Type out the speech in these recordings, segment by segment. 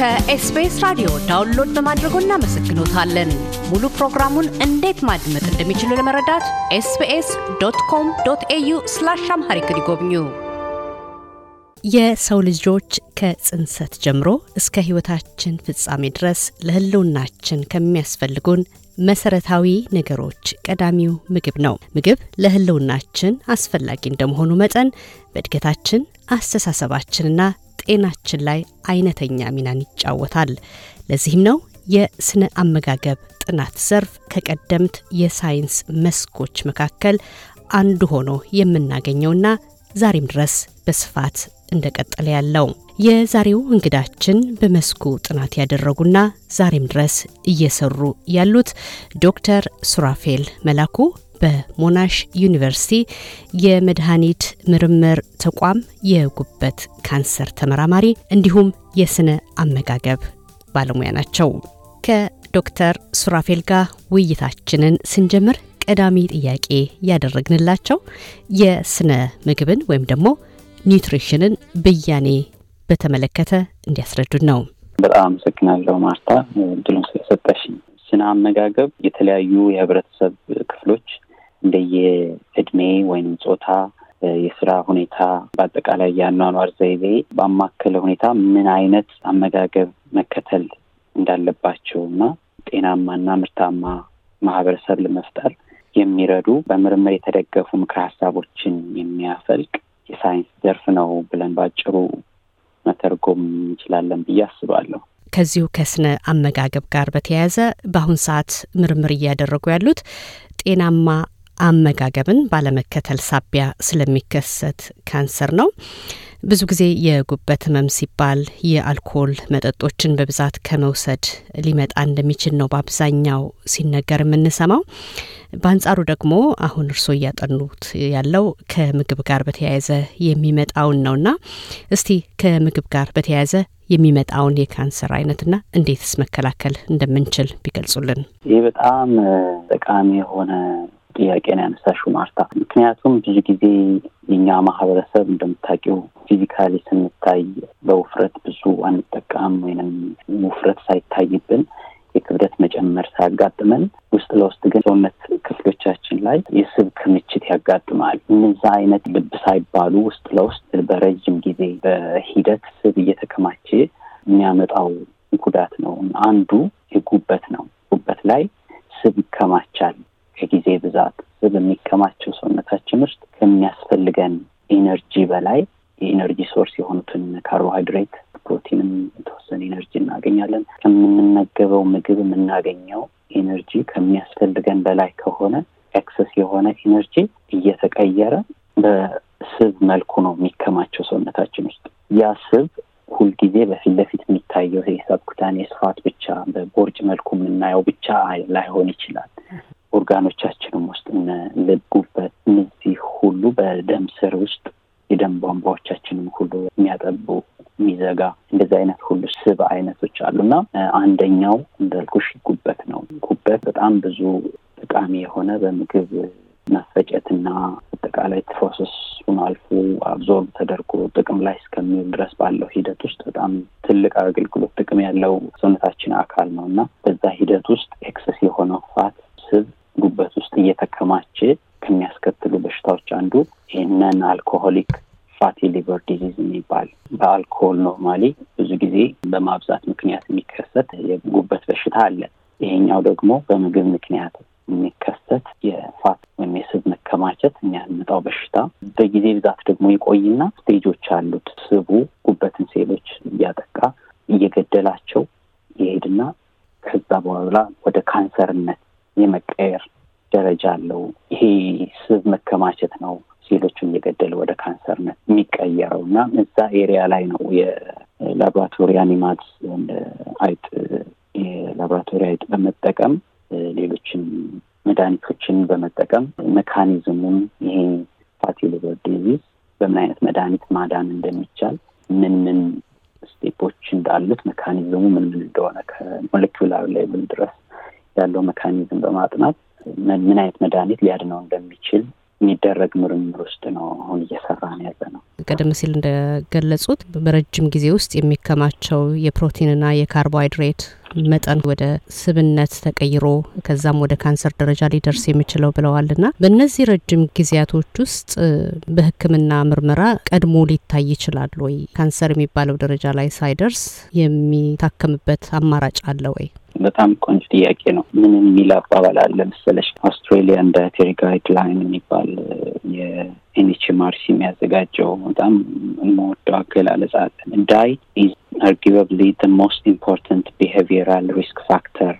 ከ SBS ራዲዮ download በማድረጎ እናመሰግኖታለን። ሙሉ ፕሮግራሙን እንዴት ማድመጥ እንደሚችሉ ለመረዳት SBS dot com dot au slash Amharic ይጎብኙ። የሰው ልጆች ከጽንሰት ጀምሮ እስከ ሕይወታችን ፍጻሜ ድረስ ለሕልውናችን ከሚያስፈልጉን መሰረታዊ ነገሮች ቀዳሚው ምግብ ነው። ምግብ ለሕልውናችን አስፈላጊ እንደመሆኑ መጠን በእድገታችን አስተሳሰባችንና ጤናችን ላይ አይነተኛ ሚናን ይጫወታል። ለዚህም ነው የስነ አመጋገብ ጥናት ዘርፍ ከቀደምት የሳይንስ መስኮች መካከል አንዱ ሆኖ የምናገኘውና ዛሬም ድረስ በስፋት እንደቀጠለ ያለው። የዛሬው እንግዳችን በመስኩ ጥናት ያደረጉና ዛሬም ድረስ እየሰሩ ያሉት ዶክተር ሱራፌል መላኩ በሞናሽ ዩኒቨርሲቲ የመድኃኒት ምርምር ተቋም የጉበት ካንሰር ተመራማሪ እንዲሁም የስነ አመጋገብ ባለሙያ ናቸው። ከዶክተር ሱራፌል ጋር ውይይታችንን ስንጀምር ቀዳሚ ጥያቄ ያደረግንላቸው የስነ ምግብን ወይም ደግሞ ኒውትሪሽንን ብያኔ በተመለከተ እንዲያስረዱን ነው። በጣም አመሰግናለሁ ማርታ እድሉን ስለሰጠሽኝ። ስነ አመጋገብ የተለያዩ የህብረተሰብ ክፍሎች እንደየ እድሜ ወይም ጾታ፣ የስራ ሁኔታ፣ በአጠቃላይ የአኗኗር ዘይቤ ባማከለ ሁኔታ ምን አይነት አመጋገብ መከተል እንዳለባቸው እና ጤናማና ምርታማ ማህበረሰብ ለመፍጠር የሚረዱ በምርምር የተደገፉ ምክረ ሀሳቦችን የሚያፈልቅ የሳይንስ ዘርፍ ነው ብለን ባጭሩ መተርጎም እንችላለን ብዬ አስባለሁ። ከዚሁ ከስነ አመጋገብ ጋር በተያያዘ በአሁን ሰዓት ምርምር እያደረጉ ያሉት ጤናማ አመጋገብን ባለመከተል ሳቢያ ስለሚከሰት ካንሰር ነው። ብዙ ጊዜ የጉበት ህመም ሲባል የአልኮል መጠጦችን በብዛት ከመውሰድ ሊመጣ እንደሚችል ነው በአብዛኛው ሲነገር የምንሰማው። በአንጻሩ ደግሞ አሁን እርስዎ እያጠኑት ያለው ከምግብ ጋር በተያያዘ የሚመጣውን ነውና እስቲ ከምግብ ጋር በተያያዘ የሚመጣውን የካንሰር አይነትና እንዴትስ መከላከል እንደምንችል ቢገልጹልን። ይህ በጣም ጠቃሚ የሆነ ጥያቄ ነው ያነሳሽው ማርታ። ምክንያቱም ብዙ ጊዜ የኛ ማህበረሰብ እንደምታውቂው physically ስንታይ በውፍረት ብዙ አንጠቃም ወይንም ውፍረት ሳይታይብን የክብደት መጨመር ሳያጋጥመን ውስጥ ለውስጥ ግን ሰውነት ክፍሎቻችን ላይ የስብ ክምችት ያጋጥማል። እነዛ አይነት ልብ ሳይባሉ ውስጥ ለውስጥ በረጅም ጊዜ በሂደት ስብ እየተከማቸ የሚያመጣው ጉዳት ነው። አንዱ የጉበት ነው። ጉበት ላይ ስብ ይከማቻል። ከጊዜ ብዛት ስብ የሚከማቸው ሰውነታችን ውስጥ ከሚያስፈልገን energy በላይ የ energy source የሆኑትን carbohydrate፣ protein ም የተወሰነ energy እናገኛለን። ከምንመገበው ምግብ የምናገኘው energy ከሚያስፈልገን በላይ ከሆነ excess የሆነ energy እየተቀየረ በስብ መልኩ ነው የሚከማቸው ሰውነታችን ውስጥ። ያ ስብ ሁልጊዜ በፊት ለፊት የሚታየው የ subcutaneous fat ብቻ በቦርጭ መልኩ የምናየው ብቻ ላይሆን ይችላል። ኦርጋኖቻችንም ውስጥ ልብ፣ ጉበት እነዚህ ሁሉ በደም ስር ውስጥ የደም ቧንቧዎቻችንም ሁሉ የሚያጠቡ የሚዘጋ እንደዚህ አይነት ሁሉ ስብ አይነቶች አሉና አንደኛው እንዳልኩሽ ጉበት ነው። ጉበት በጣም ብዙ ጠቃሚ የሆነ በምግብ መፈጨትና አጠቃላይ process ኡን አልፎ absorb ተደርጎ ጥቅም ላይ እስከሚውል ድረስ ባለው ሂደት ውስጥ በጣም ትልቅ አገልግሎት ጥቅም ያለው ሰውነታችን አካል ነው እና በዛ ሂደት ውስጥ excess የሆነው fat እየተከማቸ ከሚያስከትሉ በሽታዎች አንዱ ይህንን alcoholic fatty liver disease የሚባል በአልኮሆል normally ብዙ ጊዜ በማብዛት ምክንያት የሚከሰት የጉበት በሽታ አለ። ይሄኛው ደግሞ በምግብ ምክንያት የሚከሰት የ fat ወይም የስብ መከማቸት የሚያመጣው በሽታ በጊዜ ብዛት ደግሞ ይቆይና stage ኦች አሉት። ስቡ ጉበትን ሴሎች እያጠቃ እየገደላቸው ይሄድና ከዛ በኋላ ወደ ካንሰርነት የመቀየር ደረጃ አለው። ይሄ ስብ መከማቸት ነው ሴሎቹን እየገደለ ወደ ካንሰርነት የሚቀየረው እና እዛ area ላይ ነው የ laboratory animals አይጥ የላቦራቶሪ አይጥ በመጠቀም ሌሎችን መድኃኒቶችን በመጠቀም mechanism ኡን ይሄ fatty liver disease በምን አይነት መድኃኒት ማዳን እንደሚቻል ምን ምን step ኦች እንዳሉት mechanism ኡ ምን ምን እንደሆነ ከ molecular level ድረስ ያለው mechanism በማጥናት ምን አይነት መድኃኒት ሊያድነው እንደሚችል የሚደረግ ምርምር ውስጥ ነው አሁን እየሰራን ያለ ነው። ቀደም ሲል እንደገለጹት በረጅም ጊዜ ውስጥ የሚከማቸው የ protein ና የ carbohydrate መጠን ወደ ስብነት ተቀይሮ ከዛም ወደ ካንሰር ደረጃ ሊደርስ የሚችለው ብለዋልና በእነዚህ ረጅም ጊዜያቶች ውስጥ በሕክምና ምርመራ ቀድሞ ሊታይ ይችላል ወይ? ካንሰር የሚባለው ደረጃ ላይ ሳይደርስ የሚታከምበት አማራጭ አለ ወይ? በጣም ቆንጆ ጥያቄ ነው። ምን የሚል አባባል አለ መሰለሽ? Australian dietary guideline የሚባል የ NHMRC የሚያዘጋጀው በጣም የምወደው አገላለጽ አለ። diet is arguably the most important behavioural risk factor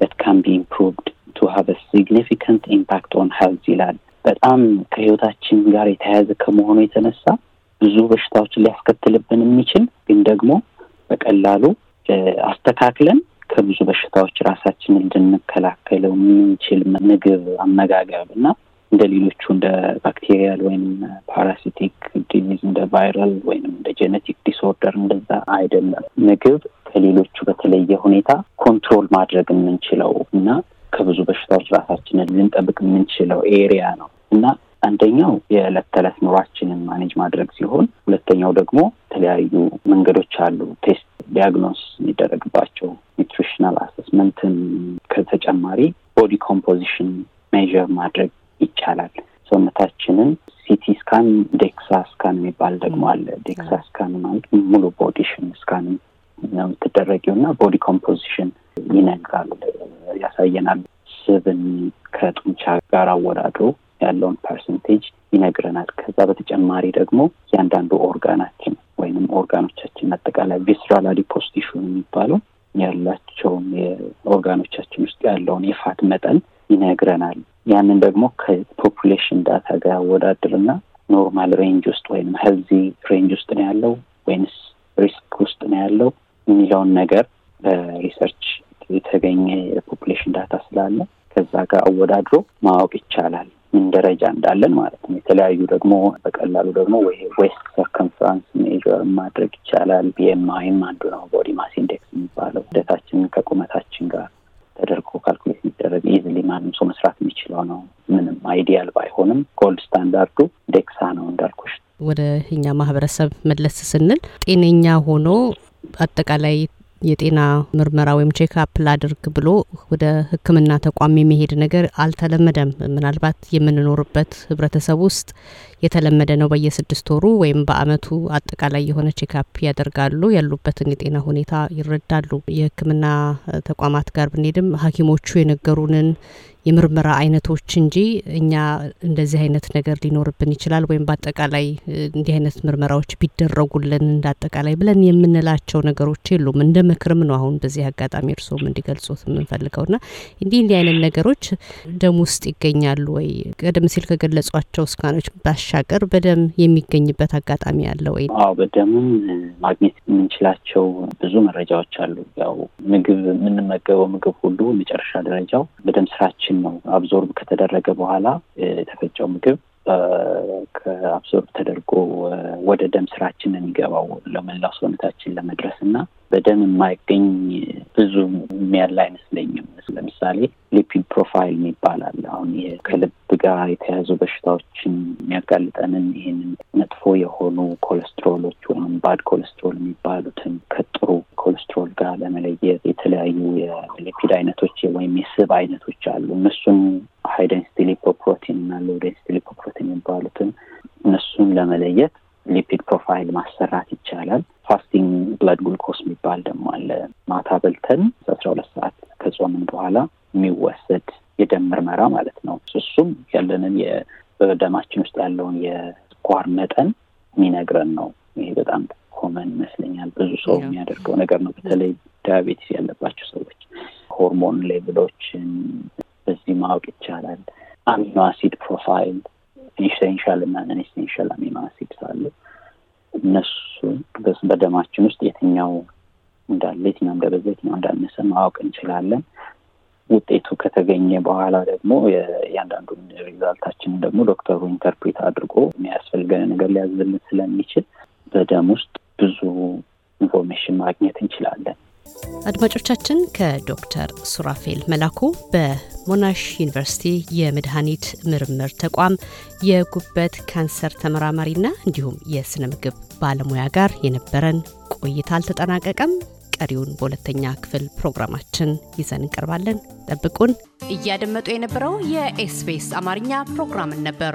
that can be improved to have significant impact on health ይላል። በጣም ከህይወታችን ጋር የተያያዘ ከመሆኑ የተነሳ ብዙ በሽታዎችን ሊያስከትልብን የሚችል ግን ደግሞ በቀላሉ አስተካክለን ከብዙ በሽታዎች ራሳችንን እንድንከላከለው የምንችል ምግብ አመጋገብ እና እንደ ሌሎቹ እንደ bacterial ወይም parasitic disease እንደ viral ወይም እንደ genetic disorder እንደዛ አይደለም። ምግብ ከሌሎቹ በተለየ ሁኔታ control ማድረግ የምንችለው እና ከብዙ በሽታዎች ራሳችንን ልንጠብቅ የምንችለው area ነው እና አንደኛው የዕለት ተዕለት ኑሯችንን manage ማድረግ ሲሆን፣ ሁለተኛው ደግሞ የተለያዩ መንገዶች አሉ test diagnose የሚደረግባቸው nutritional assessment ን ከተጨማሪ body composition measure ማድረግ ይቻላል። ሰውነታችንን CT scan፣ DEXA scan የሚባል ደግሞ አለ። DEXA scan ማለት ሙሉ body ሽን scan ነው የምትደረጊው እና body composition ይነግራል፣ ያሳየናል። ስብን ከጡንቻ ጋር አወዳድሮ ያለውን percentage ይነግረናል። ከዛ በተጨማሪ ደግሞ እያንዳንዱ ኦርጋናችን ወይንም ኦርጋኖቻችን አጠቃላይ visceral adipose tissue የሚባለው ያላቸውን የኦርጋኖቻችን ውስጥ ያለውን የ fat መጠን ይነግረናል። ያንን ደግሞ ከ population data ጋር ያወዳድርና normal range ውስጥ ወይም healthy range ውስጥ ነው ያለው ወይንስ risk ውስጥ ነው ያለው የሚለውን ነገር በ research የተገኘ የ population data ስላለ ከዛ ጋር አወዳድሮ ማወቅ ይቻላል ምን ደረጃ እንዳለን ማለት ነው። የተለያዩ ደግሞ በቀላሉ ደግሞ ወይ waist circumference measure ማድረግ ይቻላል። BMI ም አንዱ ነው። የሚባለው ክብደታችንን ከቁመታችን ጋር ተደርጎ calculate የሚደረግ easily ማንም ሰው መስራት የሚችለው ነው። ምንም ideal ባይሆንም gold standard ኡ DEXA ነው እንዳልኩሽ። ወደ እኛ ማህበረሰብ መለስ ስንል ጤነኛ ሆኖ አጠቃላይ የጤና ምርመራ ወይም checkup ላድርግ ብሎ ወደ ሕክምና ተቋም የመሄድ ነገር አልተለመደም። ምናልባት የምንኖርበት ህብረተሰብ ውስጥ የተለመደ ነው። በየስድስት ወሩ ወይም በአመቱ አጠቃላይ የሆነ checkup ያደርጋሉ። ያሉበትን የጤና ሁኔታ ይረዳሉ። የሕክምና ተቋማት ጋር ብንሄድም ሐኪሞቹ የነገሩንን የምርመራ አይነቶች እንጂ እኛ እንደዚህ አይነት ነገር ሊኖርብን ይችላል ወይም በአጠቃላይ እንዲህ አይነት ምርመራዎች ቢደረጉልን እንደ አጠቃላይ ብለን የምንላቸው ነገሮች የሉም። እንደ ምክርም ነው አሁን በዚህ አጋጣሚ እርስዎም እንዲገልጹት የምንፈልገው ና እንዲህ እንዲህ አይነት ነገሮች ደም ውስጥ ይገኛሉ ወይ? ቀደም ሲል ከገለጿቸው ስካኖች ባሻገር በደም የሚገኝበት አጋጣሚ አለ ወይ? አዎ በደምም ማግኘት የምንችላቸው ብዙ መረጃዎች አሉ። ያው ምግብ የምንመገበው ምግብ ሁሉ መጨረሻ ደረጃው በደም ስራችን ነው absorb ከተደረገ በኋላ የተፈጨው ምግብ ከ absorb ተደርጎ ወደ ደም ስራችን የሚገባው ለመላው ሰውነታችን ለመድረስ እና በደም የማይገኝ ብዙ ያለ አይመስለኝም። ለምሳሌ lipid profile ይባላል። አሁን ከልብ ጋር የተያዙ በሽታዎችን የሚያጋልጠንን ይህንን መጥፎ የሆኑ ኮሌስትሮሎች ወይም bad cholesterol የሚባሉትን ከጥሩ ኮሌስትሮል ጋር ለመለየት የተለያዩ የ lipid አይነቶች ወይም የስብ አይነቶች አሉ። እነሱን high density lipoprotein እና low density lipoprotein የሚባሉትን እነሱን ለመለየት lipid profile ማሰራት ይቻላል። fasting blood glucose የሚባል ደግሞ አለ። ማታ በልተን አስራ ሁለት ሰዓት ከጾምን በኋላ የሚወሰድ የደም ምርመራ ማለት ነው። እሱም ያለንን በደማችን ውስጥ ያለውን የስኳር መጠን የሚነግረን ነው። ይሄ በጣም common ይመስለኛል። ብዙ ሰው የሚያደርገው ነገር ነው። በተለይ diabetes ያለባቸው ሰዎች hormone level ኦችን በዚህ ማወቅ ይቻላል። amino acid profile essential እና non essential amino acids አሉ። እነሱ በደማችን ውስጥ የትኛው እንዳለ የትኛው እንደበዛ የትኛው እንዳነሰ ማወቅ እንችላለን። ውጤቱ ከተገኘ በኋላ ደግሞ የእያንዳንዱን result ኣችንን ደግሞ ዶክተሩ interpret አድርጎ የሚያስፈልገን ነገር ሊያዝልን ስለሚችል በደም ውስጥ ብዙ information ማግኘት እንችላለን። አድማጮቻችን ከዶክተር ሱራፌል መላኩ በሞናሽ ዩኒቨርሲቲ የመድኃኒት ምርምር ተቋም የጉበት ካንሰር ተመራማሪና እንዲሁም የስነ ምግብ ባለሙያ ጋር የነበረን ቆይታ አልተጠናቀቀም። ቀሪውን በሁለተኛ ክፍል ፕሮግራማችን ይዘን እንቀርባለን። ጠብቁን። እያደመጡ የነበረው የ SBS አማርኛ ፕሮግራምን ነበር።